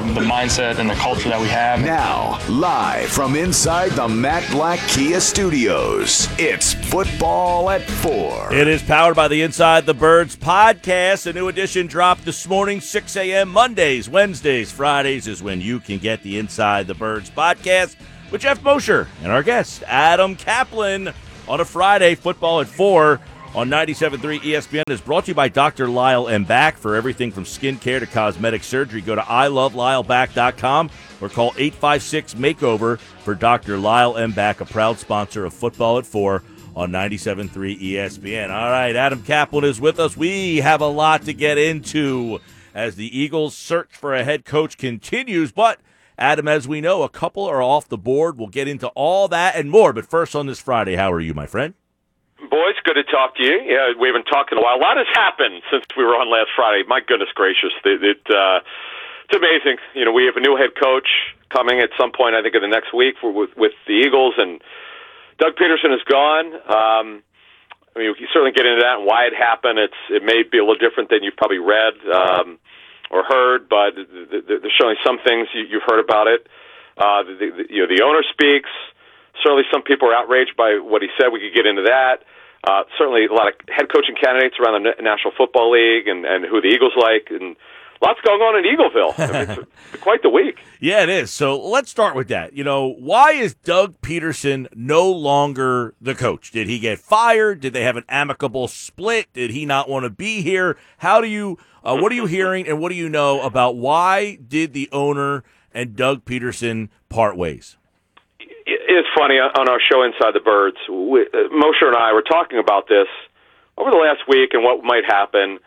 the, the mindset and the culture that we have. Now, live from inside the Matt Blatt Kia Studios, it's football at four. It is powered by the Inside the Birds podcast. A new edition dropped this morning, 6 a.m. Mondays, Wednesdays, Fridays is when you can get the Inside the Birds podcast with Geoff Mosher and our guest, Adam Caplan, on a Friday, football at 4 on 97.3 ESPN is brought to you by Dr. Lyle M. Back. For everything from skincare to cosmetic surgery, go to ilovelyle.back.com or call 856-MAKEOVER for Dr. Lyle M. Back, a proud sponsor of Football at 4 on 97.3 ESPN. All right, Adam Caplan is with us. We have a lot to get into as the Eagles' search for a head coach continues, but Adam, as we know, a couple are off the board. We'll get into all that and more. But first, on this Friday, how are you, my friend? Boys, good to talk to you. Yeah, we haven't talked in a while. A lot has happened since we were on last Friday. My goodness gracious, it, it uh, it's amazing. You know, we have a new head coach coming at some point. I think in the next week for, with with the Eagles, and Doug Pederson is gone. Um, I mean, we can certainly get into that and why it happened. It's it may be a little different than you've probably read um, or heard, but there's certainly some things you, you've heard about it. Uh, the, the, you know, the owner speaks. Certainly, some people are outraged by what he said. We could get into that. Uh, certainly, a lot of head coaching candidates around the National Football League and, and who the Eagles like, and lots going on in Eagleville. I mean, it's quite the week. Yeah, it is. So let's start with that. You know, why is Doug Pederson no longer the coach? Did he get fired? Did they have an amicable split? Did he not want to be here? How do you? Uh, what are you hearing, and what do you know about why did the owner and Doug Pederson part ways? It's funny on our show Inside the Birds. We, uh, Mosher and I were talking about this over the last week and what might happen.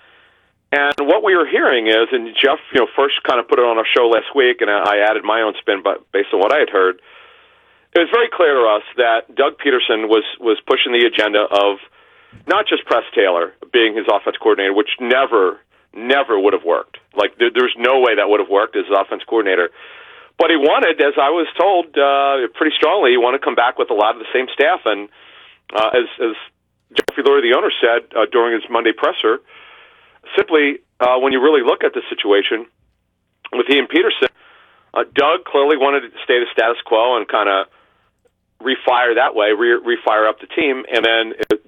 And what we were hearing is, and Jeff, you know, first kind of put it on our show last week, and I added my own spin, but based on what I had heard, it was very clear to us that Doug Pederson was was pushing the agenda of not just Press Taylor being his offense coordinator, which never, never would have worked. Like there, there's no way that would have worked as offense coordinator. But he wanted, as I was told uh, pretty strongly, he wanted to come back with a lot of the same staff. And uh, as, as Jeffrey Lurie, the owner, said uh, during his Monday presser, simply uh, when you really look at the situation with he and Pederson, uh, Doug clearly wanted to stay the status quo and kind of refire that way, re- refire up the team, and then it,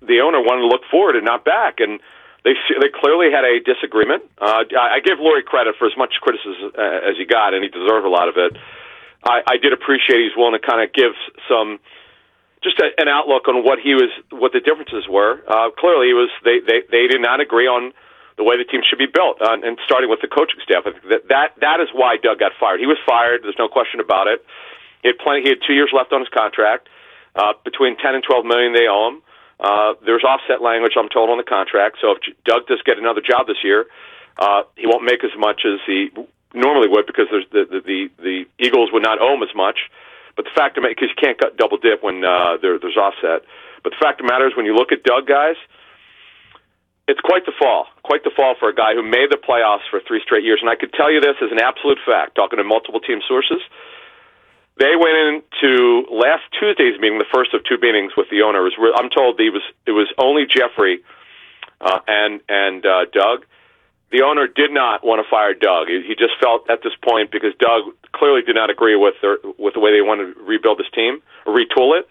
the owner wanted to look forward and not back. And they they clearly had a disagreement. Uh, I, give Lurie credit for as much criticism uh, as he got, and he deserved a lot of it. I, I did appreciate he's willing to kind of give some just a, an outlook on what he was, what the differences were. Uh, clearly, it was they, they they did not agree on the way the team should be built, uh, and starting with the coaching staff. I think that that that is why Doug got fired. He was fired. There's no question about it. He had plenty. He had two years left on his contract. Uh, between ten and twelve million they owe him. Uh, there's offset language, I'm told, on the contract. So if Doug does get another job this year, uh, he won't make as much as he normally would because there's the, the the the Eagles would not owe him as much. But the fact of because you can't cut double dip when uh, there, there's offset. But the fact of matter is, when you look at Doug, guys, it's quite the fall, quite the fall for a guy who made the playoffs for three straight years. And I could tell you this as an absolute fact, talking to multiple team sources. They went into last Tuesday's meeting, the first of two meetings with the owners. I'm told was it was only Jeffrey uh, and and uh, Doug. The owner did not want to fire Doug. He, he just felt at this point because Doug clearly did not agree with their, with the way they wanted to rebuild his team or retool it.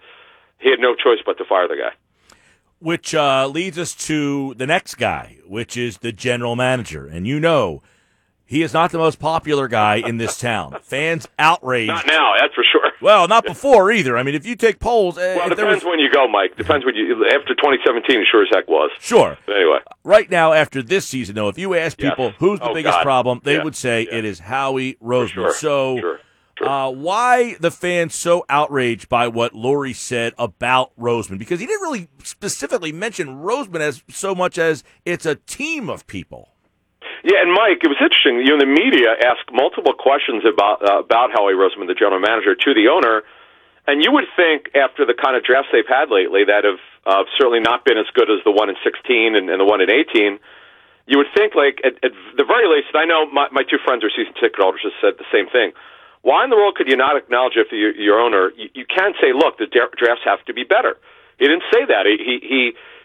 He had no choice but to fire the guy. Which uh, leads us to the next guy, which is the general manager, and you know he is not the most popular guy in this town. Fans outraged. Not now, that's for sure. Well, not before either. I mean, if you take polls, uh, well, it depends was... when you go, Mike. Depends when you after 2017. Sure as heck was. Sure. But anyway, right now after this season, though, if you ask people yes. who's the oh, biggest God. problem, they yeah. would say yeah. it is Howie Roseman. Sure. So. Sure. Sure. Uh, why the fans so outraged by what Lurie said about Roseman? Because he didn't really specifically mention Roseman as so much as it's a team of people. Yeah, and Mike, it was interesting. You know, the media asked multiple questions about uh, about Howie Roseman, the general manager, to the owner, and you would think after the kind of drafts they've had lately that have uh, certainly not been as good as the one in 16 and, and the one in 18. You would think, like at, at the very least, and I know my, my two friends are season ticket holders, just said the same thing. Why in the world could you not acknowledge if your, your owner? You, you can't say, look, the drafts have to be better. He didn't say that. He, he he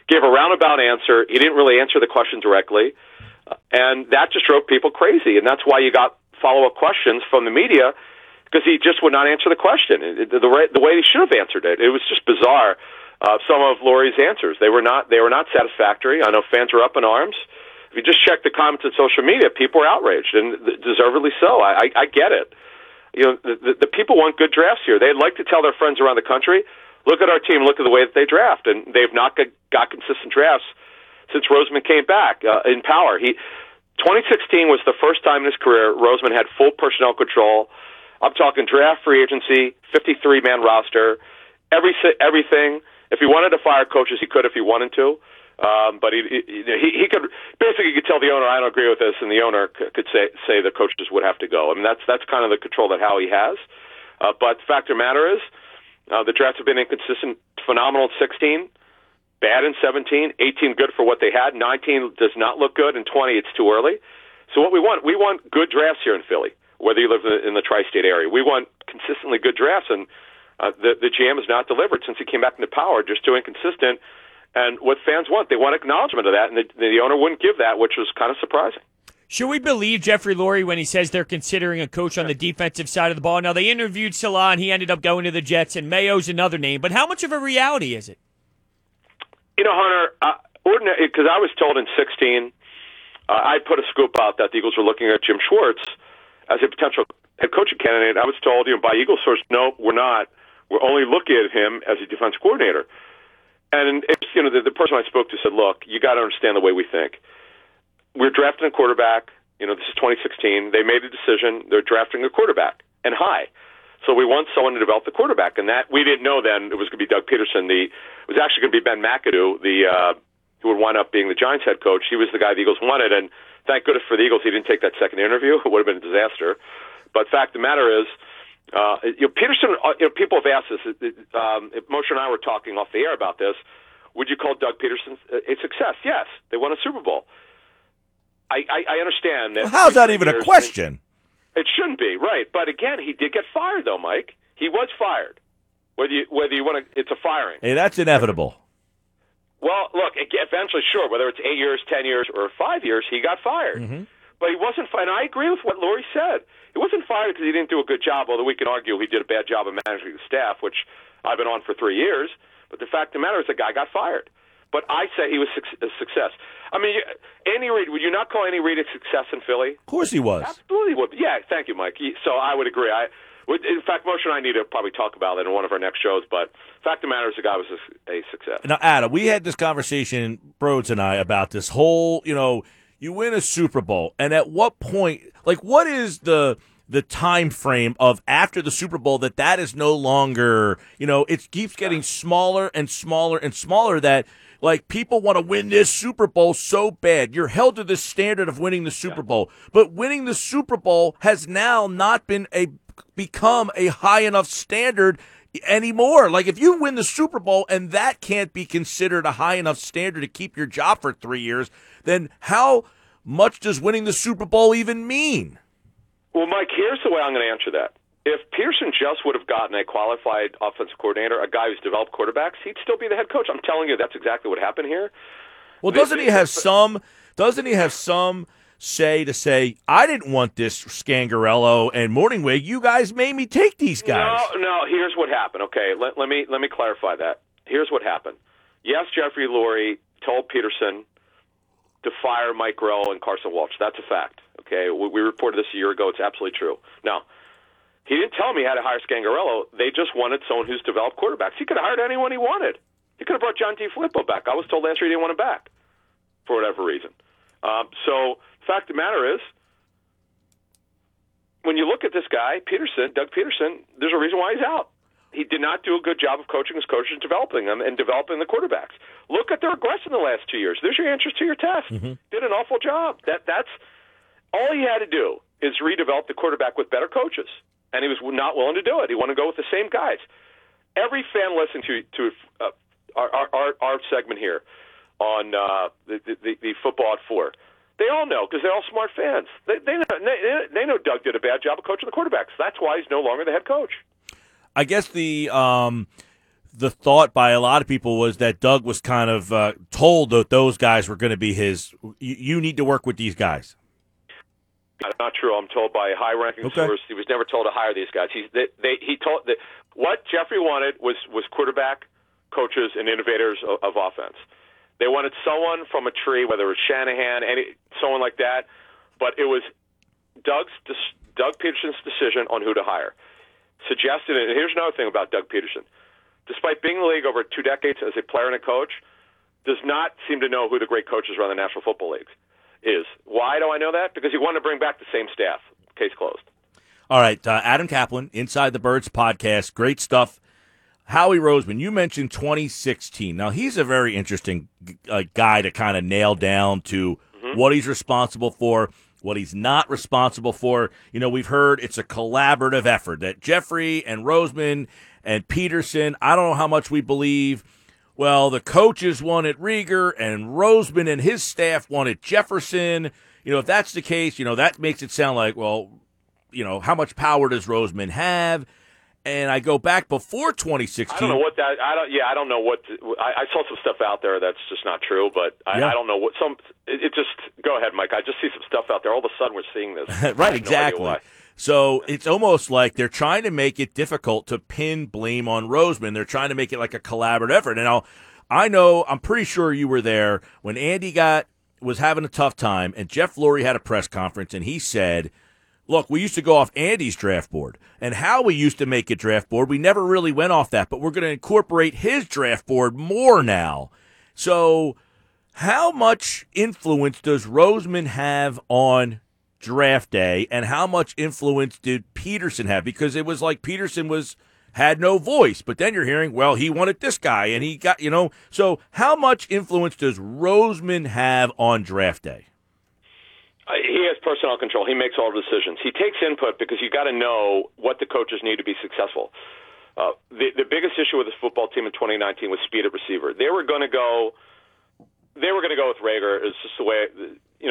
gave a roundabout answer. He didn't really answer the question directly, and that just drove people crazy. And that's why you got follow up questions from the media because he just would not answer the question it, the, the, the way he should have answered it. It was just bizarre. Uh, some of Lurie's answers they were not they were not satisfactory. I know fans were up in arms. If you just check the comments on social media, people were outraged and deservedly so. I, I, I get it. You know, the, the people want good drafts here. They'd like to tell their friends around the country, look at our team, look at the way that they draft, and they've not got, got consistent drafts since Roseman came back uh, in power. He 2016 was the first time in his career Roseman had full personnel control. I'm talking draft free agency, 53 man roster, every everything. If he wanted to fire coaches, he could if he wanted to. Um, but he, he he could basically could tell the owner I don't agree with this, and the owner could say say the coaches would have to go. I mean that's that's kind of the control that Howie has. Uh, but the fact of the matter is, uh, the drafts have been inconsistent. Phenomenal at 16, bad in 17, 18 good for what they had, 19 does not look good, and 20 it's too early. So what we want, we want good drafts here in Philly, whether you live in the tri-state area. We want consistently good drafts, and uh, the the GM has not delivered since he came back into power. Just too inconsistent. And what fans want, they want acknowledgement of that, and the, the owner wouldn't give that, which was kind of surprising. Should we believe Jeffrey Lurie when he says they're considering a coach on the defensive side of the ball? Now they interviewed Saleh, he ended up going to the Jets, and Mayo's another name. But how much of a reality is it? You know, Hunter, uh, ordinary because I was told in '16, uh, I put a scoop out that the Eagles were looking at Jim Schwartz as a potential head coaching candidate. I was told, you know, by Eagles source, no, we're not. We're only looking at him as a defense coordinator. And it's, you know, the, the person I spoke to said, "Look, you got to understand the way we think. We're drafting a quarterback. You know, this is 2016. They made a decision. They're drafting a quarterback and high. So we want someone to develop the quarterback, and that we didn't know then it was going to be Doug Pederson. The it was actually going to be Ben McAdoo, the uh, who would wind up being the Giants head coach. He was the guy the Eagles wanted, and thank goodness for the Eagles, he didn't take that second interview. It would have been a disaster. But fact of the matter is, uh, you know, Pederson. Uh, you know, people have asked this. Um, Mosher and I were talking off the air about this. Would you call Doug Pederson a success? Yes, they won a Super Bowl. I, I, I understand that. Well, how's that even a question? It shouldn't be right, but again, he did get fired, though, Mike. He was fired. Whether you whether you want to, it's a firing. Hey, that's inevitable. Well, look, eventually, sure, whether it's eight years, ten years, or five years, he got fired. Mm-hmm. But he wasn't fired. I agree with what Lurie said. He wasn't fired because he didn't do a good job, although we can argue he did a bad job of managing the staff, which I've been on for three years. But the fact of the matter is the guy got fired. But I say he was a success. I mean, Andy Reid, would you not call Andy Reid a success in Philly? Of course he was. Absolutely would. Yeah, thank you, Mike. So I would agree. I, in fact, Mosher and I need to probably talk about it in one of our next shows. But fact of the matter is, the guy was a, a success. Now, Adam, we had this conversation, Brodes and I, about this whole. You know, you win a Super Bowl, and at what point, like, what is the the time frame of after the Super Bowl that that is no longer, you know, it keeps getting smaller and smaller and smaller that like people want to win this Super Bowl so bad. You're held to this standard of winning the Super Bowl. But winning the Super Bowl has now not been a become a high enough standard anymore. Like if you win the Super Bowl and that can't be considered a high enough standard to keep your job for 3 years, then how much does winning the Super Bowl even mean? Well, Mike, here's the way I'm going to answer that. If Pederson just would have gotten a qualified offensive coordinator, a guy who's developed quarterbacks, he'd still be the head coach. I'm telling you, that's exactly what happened here. Well, doesn't he have some? Doesn't he have some say to say, I didn't want this Scangarello and Mornhinweg. You guys made me take these guys. No, no. Here's what happened. Okay, let, let me let me clarify that. Here's what happened. Yes, Jeffrey Lurie told Pederson to fire Mike Groh and Carson Walch. That's a fact. Okay, we, we reported this a year ago. It's absolutely true. Now, he didn't tell me how to hire Scangarello. They just wanted someone who's developed quarterbacks. He could have hired anyone he wanted. He could have brought John DeFilippo back. I was told last year he didn't want him back for whatever reason. Um, so, fact of the matter is, when you look at this guy, Pederson, Doug Pederson, there's a reason why he's out. He did not do a good job of coaching his coaches, developing them, and developing the quarterbacks. Look at their regression the last two years. There's your answers to your test. Mm-hmm. Did an awful job. That that's all he had to do is redevelop the quarterback with better coaches, and he was not willing to do it. He wanted to go with the same guys. Every fan listening to to uh, our, our our segment here on uh, the, the the football at four, they all know because they're all smart fans. They they know, they, they know Doug did a bad job of coaching the quarterbacks. That's why he's no longer the head coach. I guess the um, the thought by a lot of people was that Doug was kind of uh, told that those guys were going to be his. You, you need to work with these guys. Not true. I'm told by high-ranking Okay. source he was never told to hire these guys. He's they, they he told that what Jeffrey wanted was was quarterback coaches and innovators of, of offense. They wanted someone from a tree, whether it was Shanahan, any someone like that. But it was Doug's Doug Pederson's decision on who to hire. Suggested, and here's another thing about Doug Pederson. Despite being in the league over two decades as a player and a coach, does not seem to know who the great coaches around the National Football League is. Why do I know that? Because he wanted to bring back the same staff. Case closed. All right, uh, Adam Caplan, Inside the Birds podcast, great stuff. Howie Roseman, you mentioned 2016. Now he's a very interesting uh, guy to kind of nail down to what he's responsible for, what he's not responsible for. You know, we've heard it's a collaborative effort that Jeffrey and Roseman and Pederson. I don't know how much we believe. Well, the coaches wanted Reagor, and Roseman and his staff wanted Jefferson. You know, if that's the case, you know that makes it sound like well, you know, how much power does Roseman have? And I go back before 2016. I don't know what that. I don't. Yeah, I don't know what. To, I, I saw some stuff out there that's just not true. But I, Yeah. I don't know what some. It, it just go ahead, Mike. I just see some stuff out there. All of a sudden, we're seeing this. No right, exactly. why. So it's almost like they're trying to make it difficult to pin blame on Roseman. They're trying to make it like a collaborative effort. And now, I know, I'm pretty sure you were there when Andy got was having a tough time, and Jeff Lurie had a press conference, and he said, "Look, we used to go off Andy's draft board, and how we used to make a draft board. We never really went off that, but we're going to incorporate his draft board more now." So, how much influence does Roseman have on draft day, and how much influence did Pederson have? Because it was like Pederson was had no voice, but then you're hearing, well, he wanted this guy, and he got, you know. So, how much influence does Roseman have on draft day? Uh, He has personnel control. He makes all the decisions. He takes input because you've got to know what the coaches need to be successful. Uh, the the biggest issue with this football team in 2019 was speed at receiver. They were going to go. They were going to go with Reagor. It's just the way.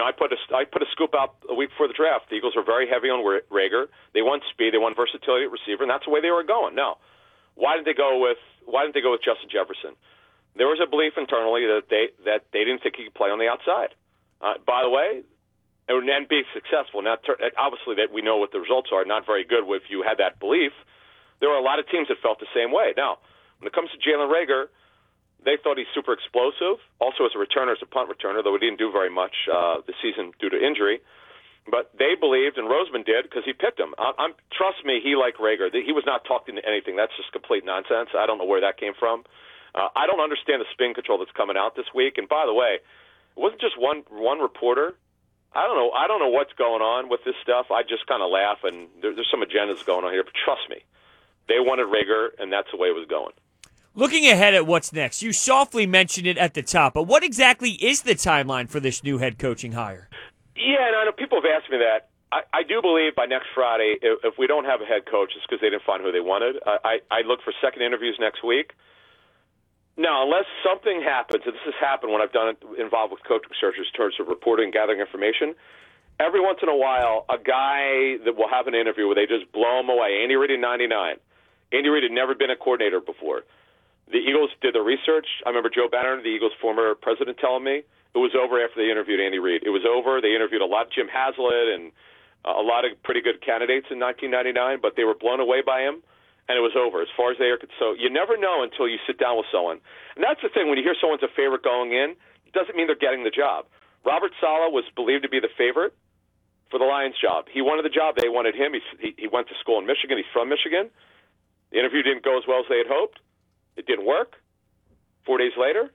Know, I put a I put a scoop out a week before the draft. The Eagles were very heavy on Reagor. They want speed. They want versatility at receiver, and that's the way they were going. Now, why didn't they go with Why didn't they go with Justin Jefferson? There was a belief internally that they that they didn't think he could play on the outside. Uh, by the way, and and be successful. Now, obviously, that we know what the results are. Not very good if you had that belief. There were a lot of teams that felt the same way. Now, when it comes to Jalen Reagor, they thought he's super explosive. Also, as a returner, as a punt returner, though he didn't do very much uh, this season due to injury. But they believed, and Roseman did, because he picked him. I, I'm trust me, he liked Reagor. He was not talking to anything. That's just complete nonsense. I don't know where that came from. Uh, I don't understand the spin control that's coming out this week. And by the way, it wasn't just one one reporter. I don't know. I don't know what's going on with this stuff. I just kind of laugh, and there, there's some agendas going on here. But trust me, they wanted Reagor, and that's the way it was going. Looking ahead at what's next, you softly mentioned it at the top, but what exactly is the timeline for this new head coaching hire? Yeah, and I know people have asked me that. I, I do believe by next Friday, if, if we don't have a head coach, it's because they didn't find who they wanted. I, I, I look for second interviews next week. Now, unless something happens, and this has happened when I've done it involved with coaching searches in terms of reporting, and gathering information. Every once in a while, a guy that will have an interview where they just blow him away. Andy Reid in '99. Andy Reid had never been a coordinator before. The Eagles did the research. I remember Joe Banner, the Eagles' former president, telling me it was over after they interviewed Andy Reid. It was over. They interviewed a lot, Jim Haslett, and uh, a lot of pretty good candidates in 1999, but they were blown away by him, and it was over as far as they are concerned. So you never know until you sit down with someone, and that's the thing. When you hear someone's a favorite going in, it doesn't mean they're getting the job. Robert Saleh was believed to be the favorite for the Lions job. He wanted the job. They wanted him. He he went to school in Michigan. He's from Michigan. The interview didn't go as well as they had hoped. It didn't work. Four days later,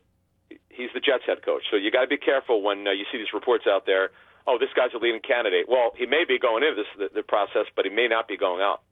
he's the Jets head coach. So you got to be careful when uh, you see these reports out there. Oh, this guy's a leading candidate. Well, he may be going into this the, the process, but he may not be going out.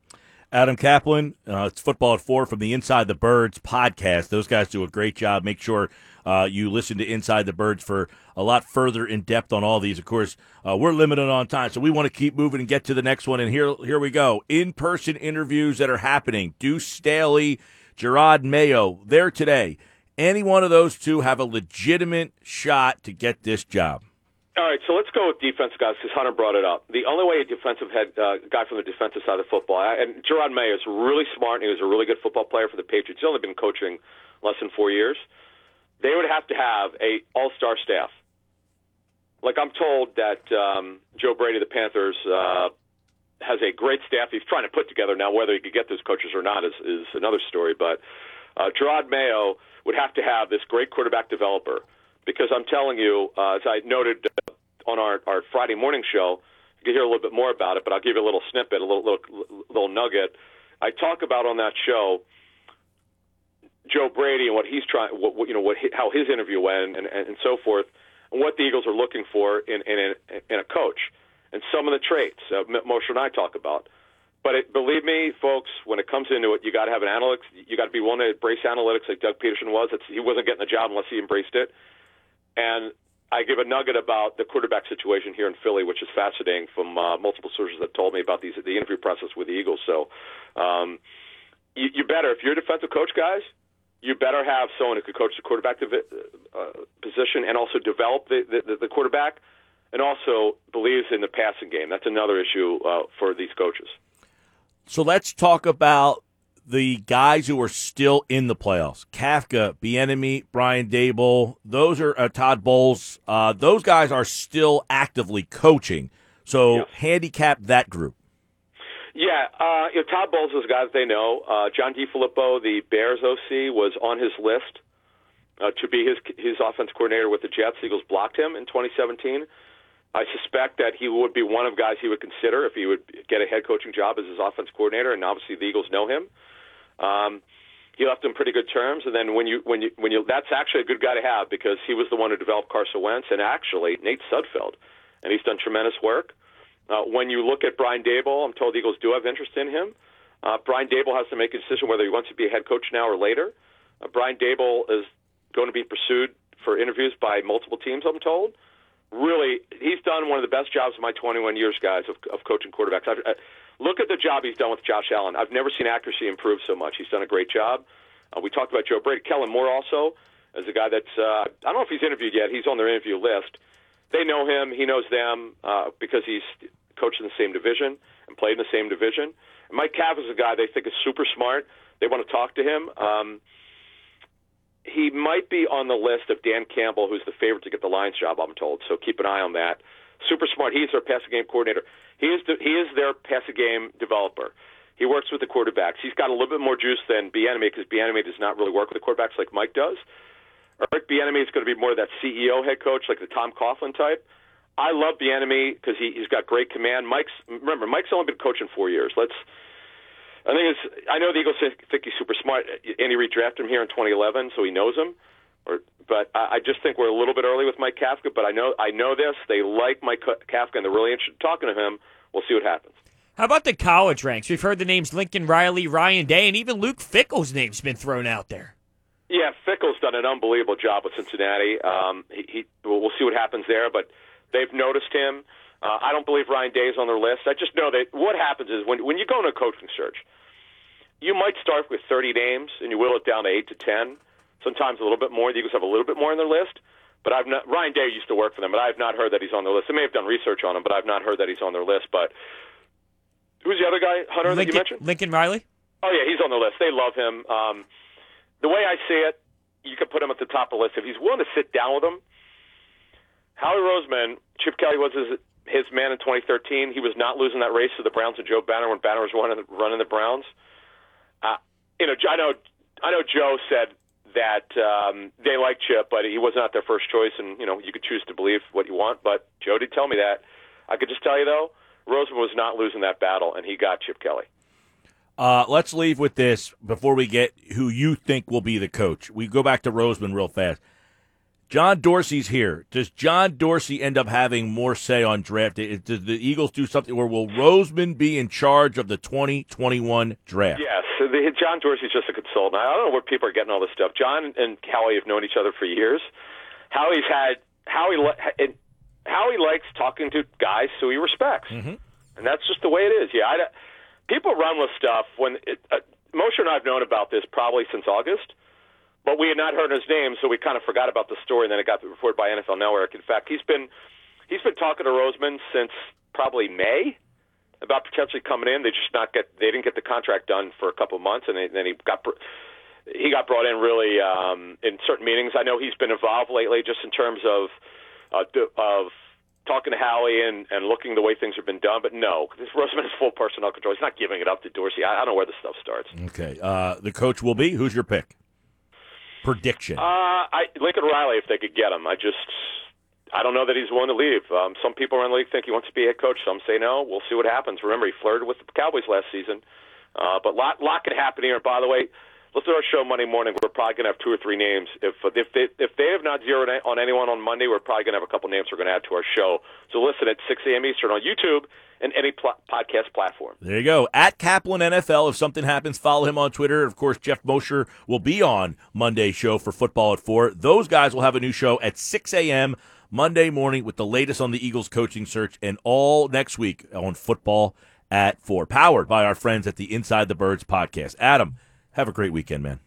Adam Caplan, uh, it's Football at Four from the Inside the Birds podcast. Those guys do a great job. Make sure uh, you listen to Inside the Birds for a lot further in depth on all these. Of course, uh, we're limited on time, so we want to keep moving and get to the next one. And here, here we go. In person interviews that are happening. Deuce Staley, Jerod Mayo, there today. Any one of those two have a legitimate shot to get this job. All right, so let's go with defense guys because Hunter brought it up. The only way a defensive head uh, guy from the defensive side of football, and Jerod Mayo is really smart and he was a really good football player for the Patriots. He's only been coaching less than four years. They would have to have a all-star staff, like I'm told that um, Joe Brady, the Panthers, uh, has a great staff. He's trying to put together now. Whether he could get those coaches or not is, is another story. But uh, Jerod Mayo would have to have this great quarterback developer because I'm telling you, uh, as I noted uh, on our, our Friday morning show, you can hear a little bit more about it. But I'll give you a little snippet, a little little, little nugget. I talk about on that show Joe Brady and what he's trying, what, what you know, what how his interview went, and, and, and so forth, and what the Eagles are looking for in in, in a coach, and some of the traits uh, Mosher and I talk about. But it, believe me, folks, when it comes into it, you got to have an analytics. You got to be willing to embrace analytics, like Doug Pederson was. It's, he wasn't getting the job unless he embraced it. And I give a nugget about the quarterback situation here in Philly, which is fascinating from uh, multiple sources that told me about these the interview process with the Eagles. So, um, you, you better if you're a defensive coach, guys you better have someone who could coach the quarterback uh, position and also develop the, the, the, quarterback and also believes in the passing game. That's another issue uh, for these coaches. So let's talk about the guys who are still in the playoffs. Kafka, Bieniemy, Brian Daboll. those are uh, Todd Bowles. Uh, those guys are still actively coaching. So yes. handicap that group. Yeah, uh, you know, Todd Bowles is a guy that they know. Uh, John DeFilippo, the Bears OC, was on his list uh, to be his his offense coordinator with the Jets. Eagles blocked him in 2017. I suspect that he would be one of guys he would consider if he would get a head coaching job as his offense coordinator, and obviously the Eagles know him. Um, he left in pretty good terms, and then when you when you when you that's actually a good guy to have because he was the one who developed Carson Wentz and actually Nate Sudfeld, and he's done tremendous work. Uh, when you look at Brian Daboll, I'm told the Eagles do have interest in him. Uh, Brian Daboll has to make a decision whether he wants to be a head coach now or later. Uh, Brian Daboll is going to be pursued for interviews by multiple teams, I'm told. Really, he's done one of the best jobs of my 21 years, guys, of, of coaching quarterbacks. I've, uh, look at the job he's done with Josh Allen. I've never seen accuracy improve so much. He's done a great job. Uh, we talked about Joe Brady. Kellen Moore also is a guy that's, uh, I don't know if he's interviewed yet. He's on their interview list they know him. He knows them uh, because he's coached in the same division and played in the same division. And Mike Cav is a guy they think is super smart. They want to talk to him. Um, he might be on the list of Dan Campbell, who's the favorite to get the Lions job. I'm told. So keep an eye on that. Super smart. He's their passing game coordinator. He is the, he is their passing game developer. He works with the quarterbacks. He's got a little bit more juice than Bieniemy because Bieniemy does not really work with the quarterbacks like Mike does. Eric Bieniemy is going to be more of that CEO head coach, like the Tom Coughlin type. I love Bieniemy because he, he's got great command. Mike's remember Mike's only been coaching four years. Let's. I think it's. I know the Eagles think he's super smart. Andy Reid drafted him here in 2011, so he knows him. Or, but I, I just think we're a little bit early with Mike Kafka. But I know I know this. They like Mike Kafka, and they're really interested in talking to him. We'll see what happens. How about the college ranks? We've heard the names Lincoln Riley, Ryan Day, and even Luke Fickell's name's been thrown out there. Yeah, Fickell's done an unbelievable job with Cincinnati. Um, he, he we'll see what happens there, but they've noticed him. Uh, I don't believe Ryan Day is on their list. I just know that what happens is when when you go in a coaching search, you might start with 30 names and you whittle it down to eight to 10. Sometimes a little bit more. The Eagles have a little bit more on their list. But I've not. Ryan Day used to work for them, but I've not heard that he's on their list. They may have done research on him, but I've not heard that he's on their list. But who's the other guy, Hunter, Lincoln, that you mentioned? Lincoln Riley. Oh yeah, he's on the list. They love him. Um, the way I see it, you could put him at the top of the list if he's willing to sit down with them. Howie Roseman, Chip Kelly was his his man in 2013. He was not losing that race to the Browns and Joe Banner when Banner was running running the Browns. Uh, you know, I know I know Joe said that um, they like Chip, but he was not their first choice, and you know you could choose to believe what you want. But Joe did tell me that. I could just tell you though, Roseman was not losing that battle, and he got Chip Kelly. Uh, let's leave with this before we get who you think will be the coach. We go back to Roseman real fast. John Dorsey's here. Does John Dorsey end up having more say on draft? Does the Eagles do something or will Roseman be in charge of the 2021 draft? Yes. The, John Dorsey's just a consultant. I don't know where people are getting all this stuff. John and Howie have known each other for years. Howie's had Howie and Howie likes talking to guys who he respects, mm-hmm. and that's just the way it is. Yeah, I, people run with stuff when it, uh, Mosher and I have known about this probably since August, but we had not heard his name, so we kind of forgot about the story, and then it got reported by NFL Network. In fact, he's been he's been talking to Roseman since probably May about potentially coming in. They just not get they didn't get the contract done for a couple of months, and then he got he got brought in really um, in certain meetings. I know he's been involved lately, just in terms of uh, of talking to Howie and, and looking the way things have been done. But no, this Roseman is full personnel control. He's not giving it up to Dorsey. I, I don't know where the stuff starts. Okay. Uh, the coach will be. Who's your pick? Prediction. Uh, I, Lincoln Riley, if they could get him. I just, I don't know that he's willing to leave. Um, some people around the league think he wants to be a head coach. Some say no. We'll see what happens. Remember, he flirted with the Cowboys last season. Uh, but lot, lot could happen here. By the way, listen to our show Monday morning. We're probably going to have two or three names. If uh, if they if they have not zeroed on anyone on Monday, we're probably going to have a couple names we're going to add to our show. So listen at 6 a.m. Eastern on YouTube and any pl- podcast platform. There you go. At Caplan NFL. If something happens, follow him on Twitter. Of course, Geoff Mosher will be on Monday show for football at four. Those guys will have a new show at 6 a.m. Monday morning with the latest on the Eagles coaching search and all next week on football at four. Powered by our friends at the Inside the Birds podcast. Adam, have a great weekend, man.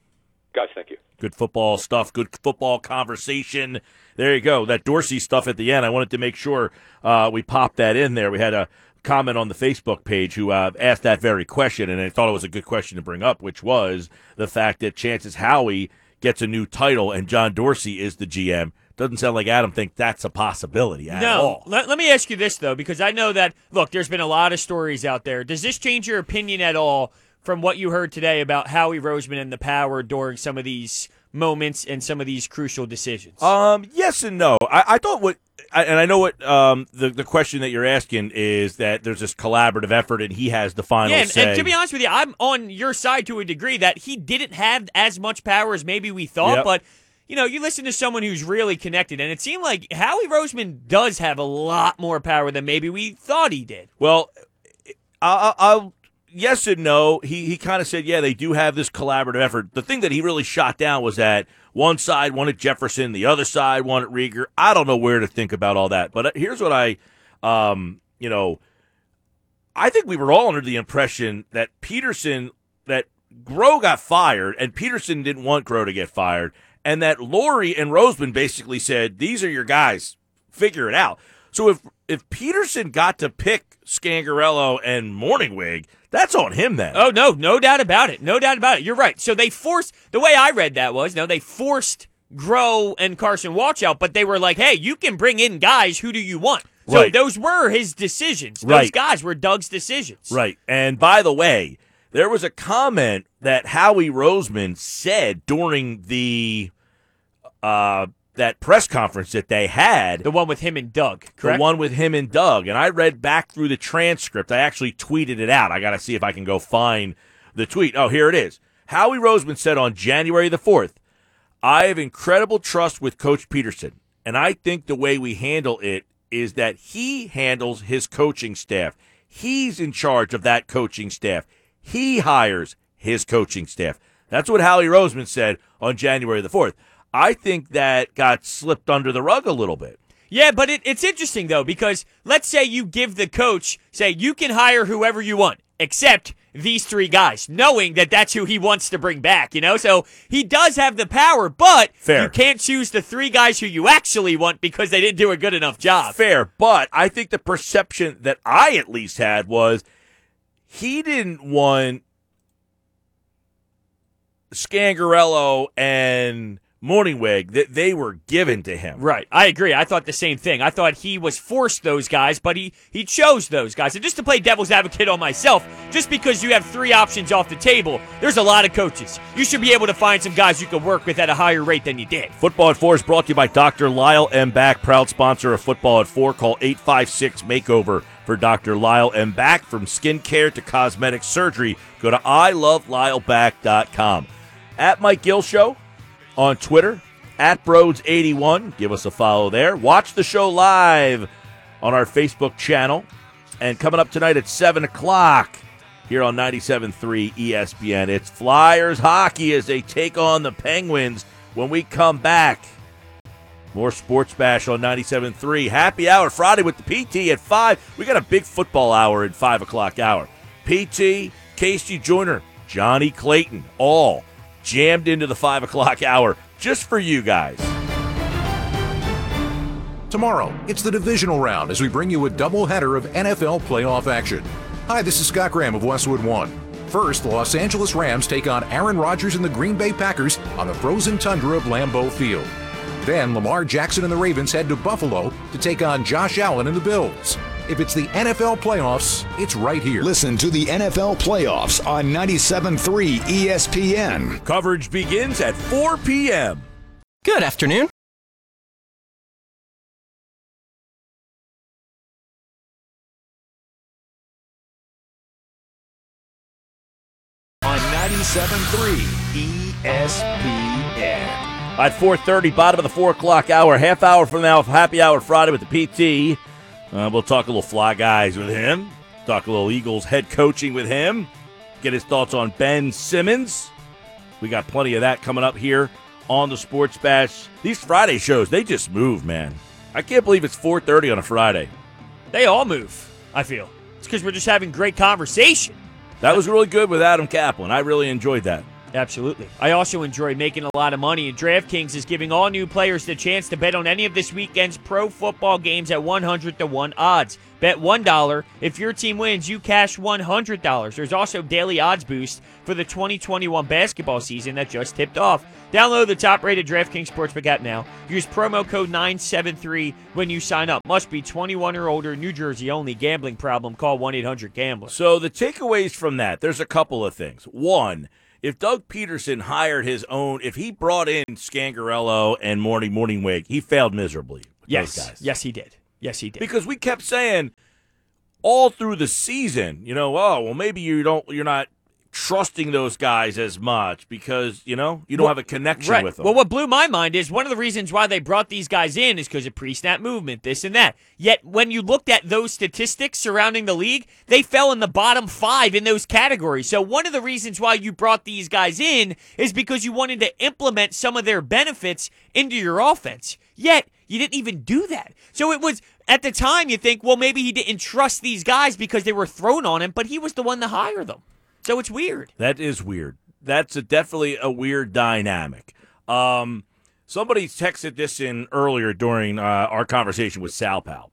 Guys, thank you. Good football stuff, good football conversation. There you go. That Dorsey stuff at the end. I wanted to make sure uh, we popped that in there. We had a comment on the Facebook page who uh, asked that very question, and I thought it was a good question to bring up, which was the fact that chances Howie gets a new title and John Dorsey is the GM. Doesn't sound like Adam thinks that's a possibility at no. all. Let, let me ask you this though, because I know that look, there's been a lot of stories out there. Does this change your opinion at all from what you heard today about Howie Roseman and the power during some of these moments and some of these crucial decisions? Um, yes and no. I, I thought what, I, and I know what um, the the question that you're asking is that there's this collaborative effort, and he has the final yeah, and, say. and to be honest with you, I'm on your side to a degree that he didn't have as much power as maybe we thought, Yep. but. You know, you listen to someone who's really connected, and it seemed like Howie Roseman does have a lot more power than maybe we thought he did. Well, I'll, I'll yes and no. He he kind of said, yeah, they do have this collaborative effort. The thing that he really shot down was that one side wanted Jefferson, the other side wanted Reagor. I don't know where to think about all that, but uh, here's what I, um, you know, I think we were all under the impression that Pederson that Groh got fired, and Pederson didn't want Groh to get fired, and that Lurie and Roseman basically said, "These are your guys, figure it out." So if if Pederson got to pick Scangarello and Mornhinweg, that's on him then. Oh no, no doubt about it. No doubt about it. You're right. So they forced the way I read that was no, they forced Groh and Carson Walch out, but they were like, hey, you can bring in guys. Who do you want? So Right. those were his decisions. Those Right. guys were Doug's decisions. Right. And by the way, there was a comment that Howie Roseman said during the uh that press conference that they had. The one with him and Doug, correct? The one with him and Doug. And I read back through the transcript. I actually tweeted it out. I got to see if I can go find the tweet. Oh, here it is. Howie Roseman said on January the 4th, I have incredible trust with Coach Pederson. And I think the way we handle it is that he handles his coaching staff. He's in charge of that coaching staff. He hires his coaching staff. That's what Howie Roseman said on January the 4th. I think that got slipped under the rug a little bit. Yeah, but it, it's interesting though because let's say you give the coach say you can hire whoever you want except these three guys, knowing that that's who he wants to bring back. You know, so he does have the power, but Fair. you can't choose the three guys who you actually want because they didn't do a good enough job. Fair, but I think the perception that I at least had was he didn't want Scangarello and Mornhinweg that they were given to him. Right. I agree. I thought the same thing. I thought he was forced those guys, but he, he chose those guys. And just to play devil's advocate on myself, just because you have three options off the table, there's a lot of coaches. You should be able to find some guys you can work with at a higher rate than you did. Football at Four is brought to you by Dr. Lyle M. Back, proud sponsor of Football at Four. Call 856 Makeover for Dr. Lyle M. Back. From skincare to cosmetic surgery, go to ilovelyle.back.com. At Mike Gill Show on Twitter, at Brodes81. Give us a follow there. Watch the show live on our Facebook channel. And coming up tonight at 7 o'clock here on 97.3 ESPN, it's Flyers hockey as they take on the Penguins when we come back. More Sports Bash on 97.3. Happy hour Friday with the PT at 5. We got a big football hour at 5 o'clock hour. PT, Casey Joyner, Johnny Clayton, all jammed into the 5 o'clock hour just for you guys. Tomorrow, it's the divisional round as we bring you a doubleheader of NFL playoff action. Hi, this is Scott Graham of Westwood One. First, the Los Angeles Rams take on Aaron Rodgers and the Green Bay Packers on the frozen tundra of Lambeau Field. Then Lamar Jackson and the Ravens head to Buffalo to take on Josh Allen and the Bills. If it's the NFL playoffs, it's right here. Listen to the NFL playoffs on 97.3 ESPN. Coverage begins at 4 p.m. Good afternoon. On 97.3 ESPN. At 4.30, bottom of the 4 o'clock hour, half hour from now, happy hour Friday with the PT. Uh, we'll talk a little fly guys with him, talk a little Eagles head coaching with him, get his thoughts on Ben Simmons. We got plenty of that coming up here on the Sports Bash. These Friday shows, they just move, man. I can't believe it's 4.30 on a Friday. They all move, I feel. It's because we're just having great conversation. That was really good with Adam Caplan. I really enjoyed that. Absolutely. I also enjoy making a lot of money, and DraftKings is giving all new players the chance to bet on any of this weekend's pro football games at 100 to 1 odds. Bet $1. If your team wins, you cash $100. There's also daily odds boost for the 2021 basketball season that just tipped off. Download the top rated DraftKings Sportsbook app now. Use promo code 973 when you sign up. Must be 21 or older, New Jersey only. Gambling problem, call 1 800 Gambler. So the takeaways from that, there's a couple of things. One, if Doug Pederson hired his own, if he brought in Scangarello and Morning Mornhinweg, he failed miserably. With Yes. those guys. Yes, he did. Yes, he did. because we kept saying all through the season, you know, oh well, maybe you don't, you're not trusting those guys as much because you know you don't Well, have a connection Right. with them. Well, what blew my mind is one of the reasons why they brought these guys in is because of pre-snap movement, this and that. Yet when you looked at those statistics surrounding the league, they fell in the bottom five in those categories. So one of the reasons why you brought these guys in is because you wanted to implement some of their benefits into your offense. Yet you didn't even do that. So it was at the time you think, well, maybe he didn't trust these guys because they were thrown on him, but he was the one to hire them. So it's weird. That is weird. That's a, definitely a weird dynamic. Um, somebody texted this in earlier during uh, our conversation with Sal Pal.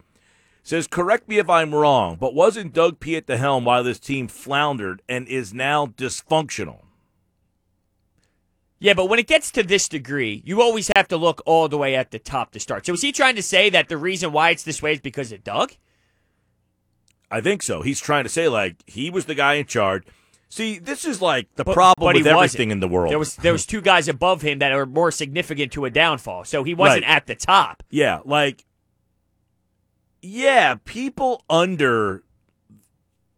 Says, correct me if I'm wrong, but wasn't Doug P at the helm while this team floundered and is now dysfunctional? Yeah, but when it gets to this degree, you always have to look all the way at the top to start. So is he trying to say that the reason why it's this way is because of Doug? I think so. He's trying to say like he was the guy in charge. See, this is like the But- problem but with everything wasn't. in the world. There was there was two guys above him that are more significant to a downfall. So he wasn't Right. at the top. Yeah, like yeah, people under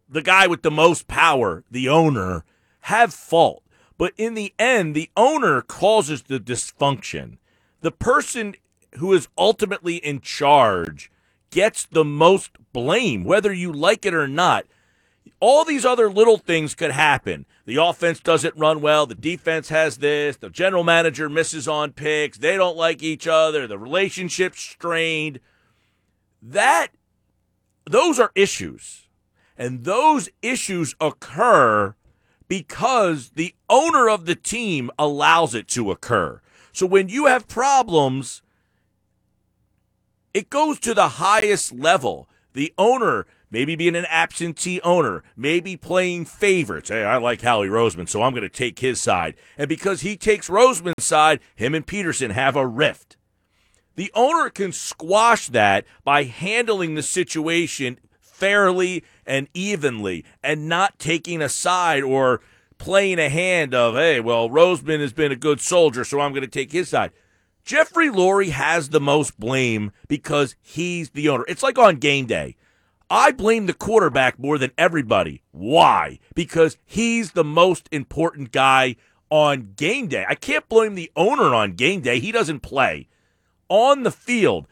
the guy with the most power, the owner, have fault. But in the end, the owner causes the dysfunction. The person who is ultimately in charge gets the most blame, whether you like it or not. All these other little things could happen. The offense doesn't run well. The defense has this. The general manager misses on picks. They don't like each other. The relationship's strained. That, those are issues. And those issues occur because the owner of the team allows it to occur. So when you have problems, it goes to the highest level. The owner, maybe being an absentee owner, maybe playing favorites. Hey, I like Howie Roseman, so I'm going to take his side. And because he takes Roseman's side, him and Pederson have a rift. The owner can squash that by handling the situation fairly and evenly and not taking a side or playing a hand of, hey, well, Roseman has been a good soldier, so I'm going to take his side. Jeffrey Lurie has the most blame because he's the owner. It's like on game day. I blame the quarterback more than everybody. Why? Because he's the most important guy on game day. I can't blame the owner on game day. He doesn't play. On the field,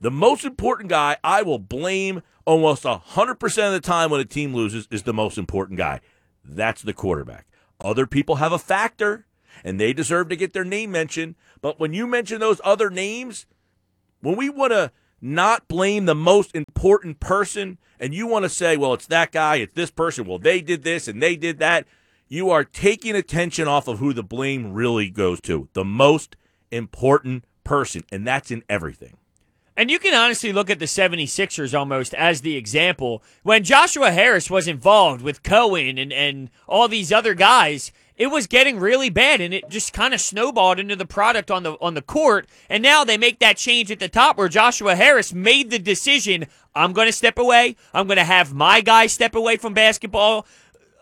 the most important guy I will blame almost 100% of the time when a team loses is the most important guy. That's the quarterback. Other people have a factor and they deserve to get their name mentioned. But when you mention those other names, when we want to not blame the most important person and you want to say, well, it's that guy, it's this person, well, they did this and they did that, you are taking attention off of who the blame really goes to the most important person. And that's in everything. And you can honestly look at the 76ers almost as the example. When Joshua Harris was involved with Cohen and, and all these other guys, it was getting really bad and it just kind of snowballed into the product on the on the court and now they make that change at the top where Joshua Harris made the decision I'm going to step away. I'm going to have my guy step away from basketball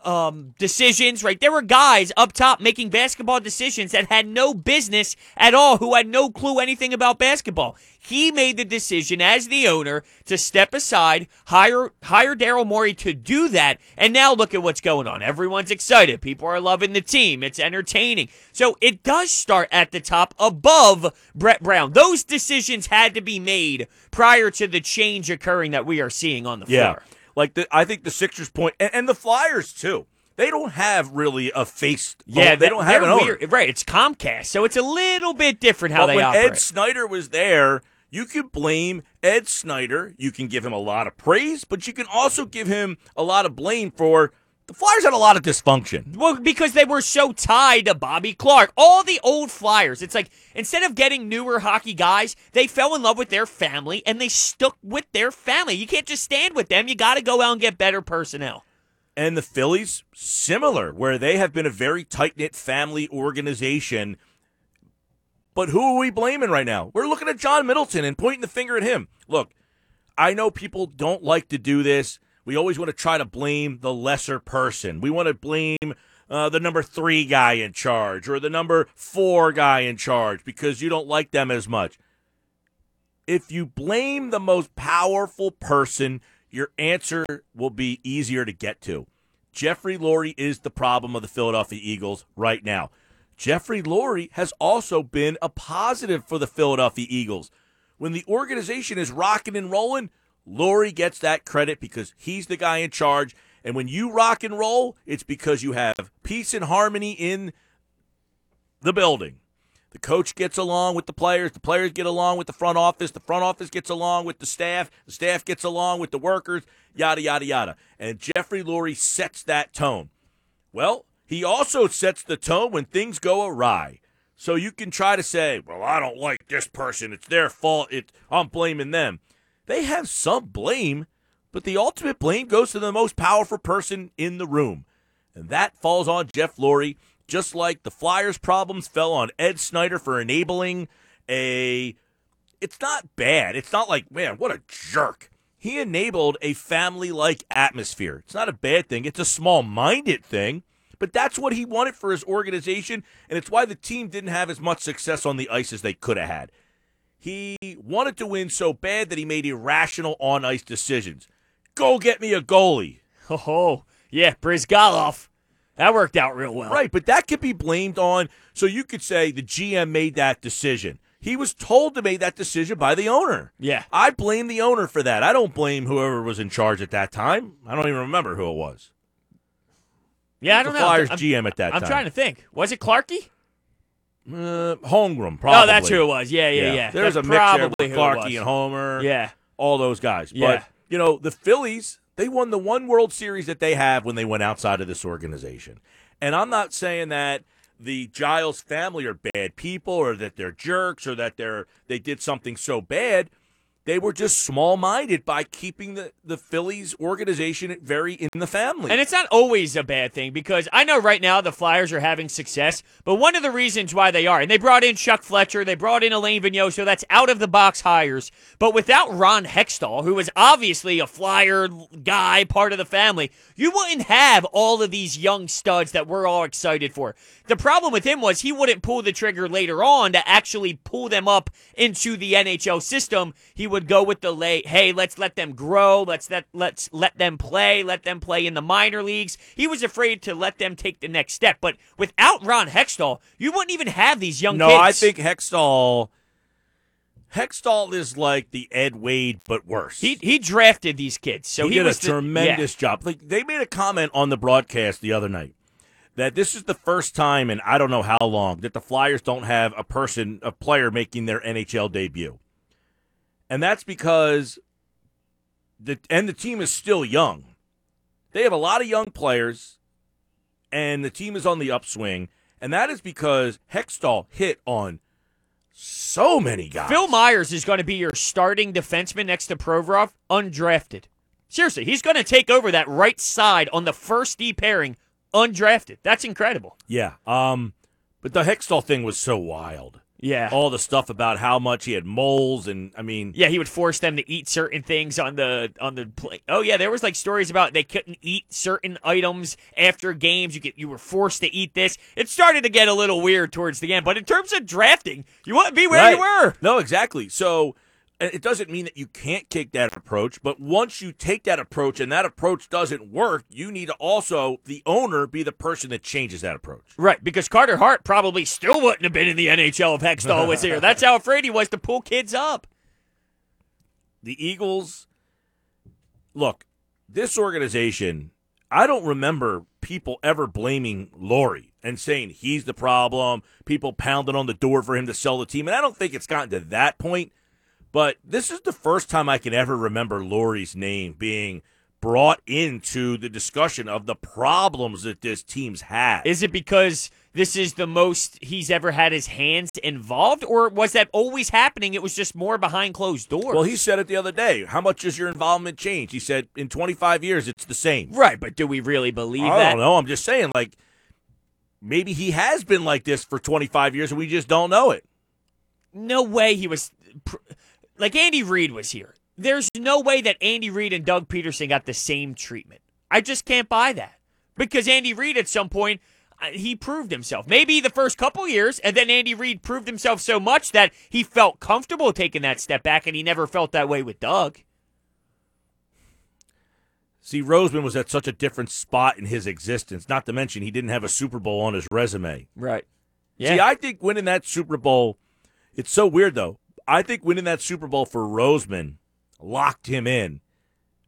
um, decisions, right? There were guys up top making basketball decisions that had no business at all, who had no clue anything about basketball. He made the decision as the owner to step aside, hire hire Daryl Morey to do that, and now look at what's going on. Everyone's excited. People are loving the team. It's entertaining. So it does start at the top above Brett Brown. Those decisions had to be made prior to the change occurring that we are seeing on the Yeah. floor. Like the, I think the Sixers point and, and the Flyers too. They don't have really a face. Yeah, oh, they don't have an owner. weird. Right, it's Comcast, so it's a little bit different how but they when operate. Ed Snider was there, you can blame Ed Snider. You can give him a lot of praise, but you can also give him a lot of blame for the Flyers had a lot of dysfunction. Well, because they were so tied to Bobby Clarke. All the old Flyers. It's like instead of getting newer hockey guys, they fell in love with their family and they stuck with their family. You can't just stand with them. You got to go out and get better personnel. And the Phillies, similar, where they have been a very tight knit family organization. But who are we blaming right now? We're looking at John Middleton and pointing the finger at him. Look, I know people don't like to do this. We always want to try to blame the lesser person. We want to blame uh, the number three guy in charge or the number four guy in charge because you don't like them as much. If you blame the most powerful person, your answer will be easier to get to. Jeffrey Lurie is the problem of the Philadelphia Eagles right now. Jeffrey Lurie has also been a positive for the Philadelphia Eagles. When the organization is rocking and rolling, Lurie gets that credit because he's the guy in charge. And when you rock and roll, it's because you have peace and harmony in the building. The coach gets along with the players. The players get along with the front office. The front office gets along with the staff. The staff gets along with the workers, yada, yada, yada. And Jeffrey Lurie sets that tone. Well, he also sets the tone when things go awry. So you can try to say, well, I don't like this person. It's their fault. It, I'm blaming them. They have some blame, but the ultimate blame goes to the most powerful person in the room. And that falls on Jeff Lurie just like the Flyers' problems fell on Ed Snider for enabling a. It's not bad. It's not like, man, what a jerk. He enabled a family like atmosphere. It's not a bad thing, it's a small minded thing, but that's what he wanted for his organization, and it's why the team didn't have as much success on the ice as they could have had. He wanted to win so bad that he made irrational on ice decisions. Go get me a goalie. Oh, oh, yeah, Bryzgalov. That worked out real well. Right, but that could be blamed on. So you could say the GM made that decision. He was told to make that decision by the owner. Yeah. I blame the owner for that. I don't blame whoever was in charge at that time. I don't even remember who it was. Yeah, I don't the know. Flyers I'm, GM at that I'm time. trying to think. Was it Clarky? Uh, Holmgren, probably. Oh, that's who it was. Yeah, yeah, yeah. There's That's a mixture probably with who it Clarkey was. and Homer. Yeah. all those guys. Yeah. But you know, the Phillies, they won the one World Series that they have when they went outside of this organization. And I'm not saying that the Giles family are bad people or that they're jerks or that they're they did something so bad. They were just small minded by keeping the, the Phillies organization very in the family. And it's not always a bad thing because I know right now the Flyers are having success, but one of the reasons why they are, and they brought in Chuck Fletcher, they brought in Alain Vigneault, so that's out of the box hires. But without Ron Hextall, who is obviously a Flyer guy, part of the family, you wouldn't have all of these young studs that we're all excited for. The problem with him was he wouldn't pull the trigger later on to actually pull them up into the NHL system. He would go with the late, hey, let's let them grow, let's let let's let them play, let them play in the minor leagues. He was afraid to let them take the next step. But without Ron Hextall, you wouldn't even have these young no, kids. I think Hextall Hextall is like the Ed Wade, but worse. he he drafted these kids, so he, he, did a the- tremendous job. Like they made a comment on the broadcast the other night that this is the first time in I don't know how long that the Flyers don't have a person, a player making their NHL debut, and that's because the and the team is still young. They have a lot of young players, and the team is on the upswing, and that is because Hextall hit on so many guys. Phil Myers is going to be your starting defenseman next to Provorov, undrafted. Seriously, he's going to take over that right side on the first D pairing, undrafted. That's incredible. Yeah. Um, but the Hextall thing was so wild. Yeah. All the stuff about how much he had moles, and I mean, Yeah, he would force them to eat certain things on the on the play. Oh yeah, there was like stories about they couldn't eat certain items after games. You get you were forced to eat this. It started to get a little weird towards the end, but in terms of drafting, you want to be where you were. No, exactly. So it doesn't mean that you can't take that approach, but once you take that approach and that approach doesn't work, you need to also the owner be the person that changes that approach. Right, because Carter Hart probably still wouldn't have been in the NHL if Hextall was here. That's how afraid he was to pull kids up. The Eagles look, this organization, I don't remember people ever blaming Lurie and saying he's the problem, people pounding on the door for him to sell the team. And I don't think it's gotten to that point. But this is the first time I can ever remember Lurie's name being brought into the discussion of the problems that this team's had. Is it because this is the most he's ever had his hands involved, or was that always happening? It was just more behind closed doors. well, he said it the other day. How much has your involvement changed? He said in 25 years, it's the same. right, but do we really believe I that? don't know. I'm just saying, like, maybe he has been like this for 25 years and we just don't know it. no way he was pr- like Andy Reid was here. There's no way that Andy Reid and Doug Pederson got the same treatment. I just can't buy that because Andy Reid at some point uh, he proved himself. Maybe the first couple years, and then Andy Reid proved himself so much that he felt comfortable taking that step back, and he never felt that way with Doug. See, Roseman was at such a different spot in his existence, not to mention he didn't have a Super Bowl on his resume. Right. Yeah. See, I think winning that Super Bowl, it's so weird though. I think winning that Super Bowl for Roseman locked him in,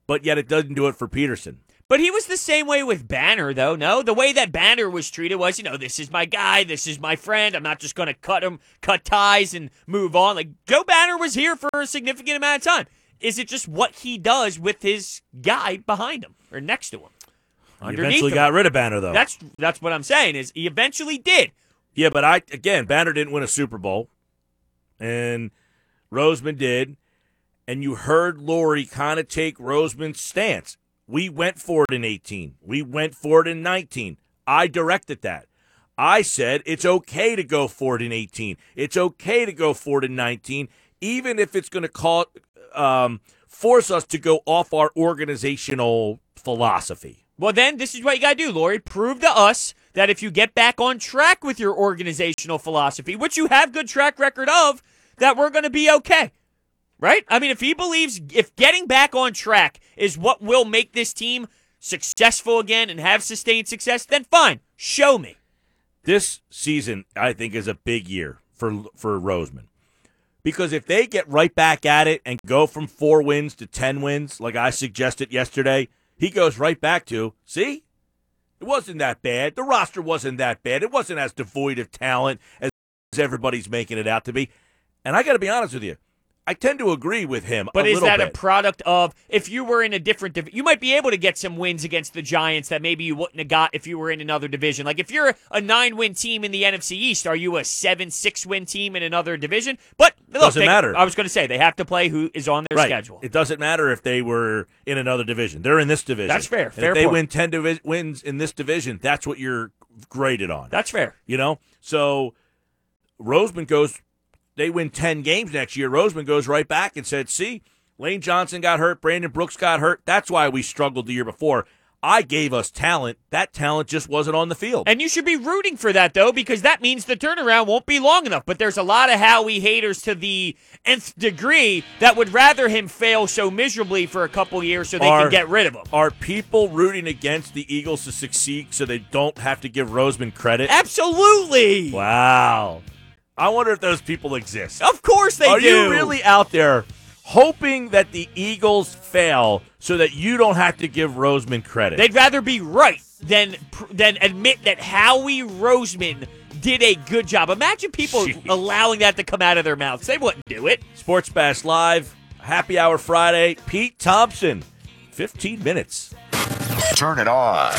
but yet it doesn't do it for Pederson. But he was the same way with Banner, though. No, the way that Banner was treated was, you know, this is my guy, this is my friend. I'm not just going to cut him, cut ties, and move on. Like Joe Banner was here for a significant amount of time. Is it just what he does with his guy behind him or next to him? He eventually him. got rid of Banner though. That's that's what I'm saying. Is he eventually did. Yeah, but I again, Banner didn't win a Super Bowl, and Roseman did, and you heard Lurie kind of take Roseman's stance. We went for it in 18. We went for it in 19. I directed that. I said it's okay to go for it in 18. It's okay to go for it in 19, even if it's going to call um, force us to go off our organizational philosophy. Well, then this is what you got to do, Lurie. Prove to us that if you get back on track with your organizational philosophy, which you have good track record of, that we're going to be okay. Right? I mean, if he believes if getting back on track is what will make this team successful again and have sustained success, then fine. Show me. this season I think is a big year for for Roseman. Because if they get right back at it and go from 4 wins to 10 wins like I suggested yesterday, he goes right back to, see? It wasn't that bad. The roster wasn't that bad. It wasn't as devoid of talent as everybody's making it out to be. And I got to be honest with you. I tend to agree with him But is that a product of if you were in a different division? You might be able to get some wins against the Giants that maybe you wouldn't have got if you were in another division. Like if you're a nine win team in the NFC East, are you a seven six win team in another division? But look, Doesn't they- matter. I was going to say they have to play who is on their right. schedule. It doesn't matter if they were in another division. They're in this division. That's fair. And Fair if they point. win 10 divi- wins in this division, that's what you're graded on. That's fair. You know? So Roseman goes, they win 10 games next year. Roseman goes right back and said, see, Lane Johnson got hurt. Brandon Brooks got hurt. That's why we struggled the year before. I gave us talent. That talent just wasn't on the field. And you should be rooting for that though, because that means the turnaround won't be long enough. But there's a lot of Howie haters to the nth degree that would rather him fail so miserably for a couple years so they Are- can get rid of him. Are people rooting against the Eagles to succeed so they don't have to give Roseman credit? Absolutely. Wow. I wonder if those people exist. Of course they Are do. you really out there hoping that the Eagles fail so that you don't have to give Roseman credit? They'd rather be right than than admit that Howie Roseman did a good job. Imagine people Jeez. allowing that to come out of their mouths. They wouldn't do it. Sports Bash Live, Happy Hour Friday. Pete Thompson, 15 minutes. Turn it on.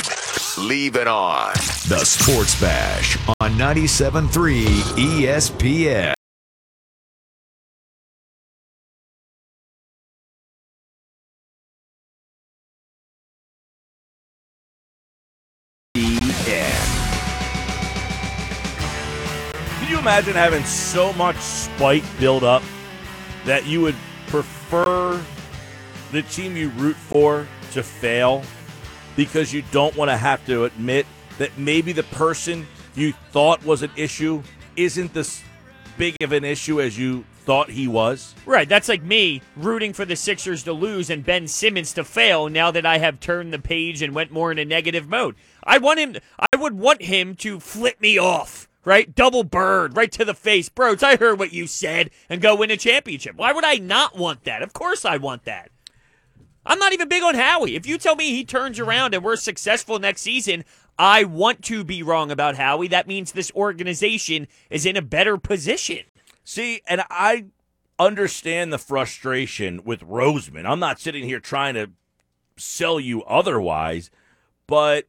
Leave it on. The Sports Bash on 97.3 ESPN. Can you imagine having so much spite build up that you would prefer the team you root for to fail because you don't want to have to admit that maybe the person you thought was an issue isn't this big of an issue as you thought he was? Right, that's like me rooting for the Sixers to lose and Ben Simmons to fail now that I have turned the page and went more in a negative mode. I want him I would want him to flip me off, right? Double bird right to the face. Bros, I heard what you said and go win a championship. Why would I not want that? Of course I want that. I'm not even big on Howie. If you tell me he turns around and we're successful next season, I want to be wrong about Howie. That means this organization is in a better position. See, and I understand the frustration with Roseman. I'm not sitting here trying to sell you otherwise, but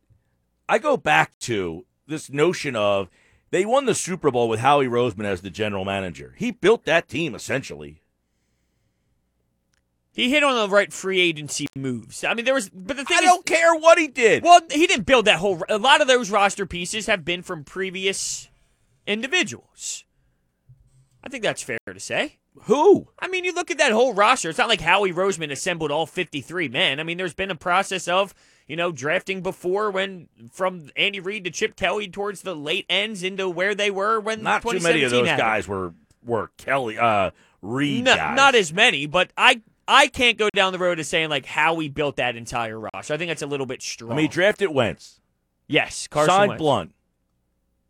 I go back to this notion of they won the Super Bowl with Howie Roseman as the general manager. He built that team essentially. He hit on the right free agency moves. I mean, there was, but the thing I is, don't care what he did. well, he didn't build that whole. A lot of those roster pieces have been from previous individuals. I think that's fair to say. Who? I mean, you look at that whole roster. It's not like Howie Roseman assembled all 53 men. I mean, there's been a process of, you know, drafting before when from Andy Reid to Chip Kelly towards the late ends into where they were when Not too many of those happened. guys were were Kelly uh Reid No, guys. not as many, but I I can't go down the road of saying like how we built that entire roster. I think that's a little bit strong. I mean, he drafted Wentz, yes, Carson signed Wentz. Blount.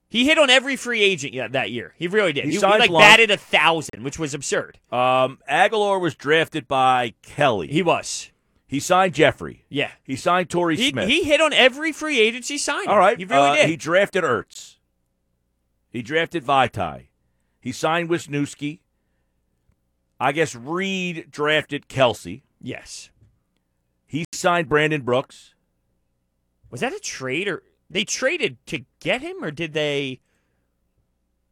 He hit on every free agent yeah, that year. He really did. He He, he, like Blount. batted a thousand, which was absurd. Um, Agholor was drafted by Kelly. He was. He signed Jeffery. Yeah. He signed Torrey He, Smith. he hit on every free agency signing. All right. He really uh, did. He drafted Ertz. He drafted Vaitai. He signed Wisniewski. I guess Reid drafted Kelce. yes. He signed Brandon Brooks. Was that a trade or they traded to get him or did they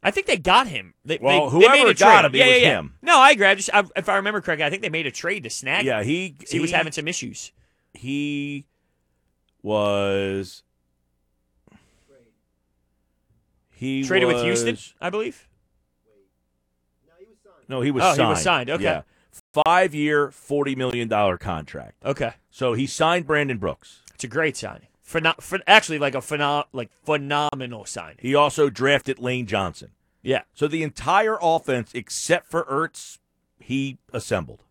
I think they got him. They, Well, they, they whoever made a got trade. him, it yeah, was yeah, yeah. him. No, I agree. I just, I, if I remember correctly, I think they made a trade to snag Yeah, him. he 'cause he was having some issues. he was he Traded with was- Houston, I believe. No, he was Oh, he was signed, okay. Yeah. Five year, forty million dollar contract. Okay. So he signed Brandon Brooks. It's a great signing. Pheno- ph- actually, like a phenom- like phenomenal signing. He also drafted Lane Johnson. Yeah. So the entire offense, except for Ertz, he assembled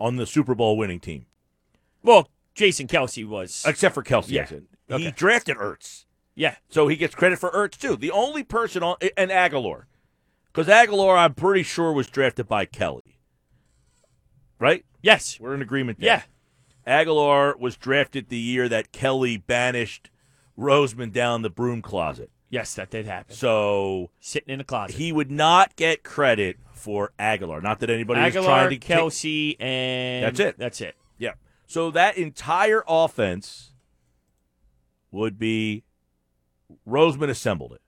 on the Super Bowl winning team. Well, Jason Kelce was. Except for Kelce. Yeah. Said. He drafted Ertz. yeah. So he gets credit for Ertz too. The only person on and Agholor, because Agholor, I'm pretty sure was drafted by Kelly. Right? Yes. We're in agreement there. Yeah. Agholor was drafted the year that Kelly banished Roseman down the broom closet. Yes, that did happen. So Sitting in the closet. he would not get credit for Agholor. Not that anybody was trying to Kelce, and That's it. That's it. Yeah. So that entire offense would be Roseman assembled it.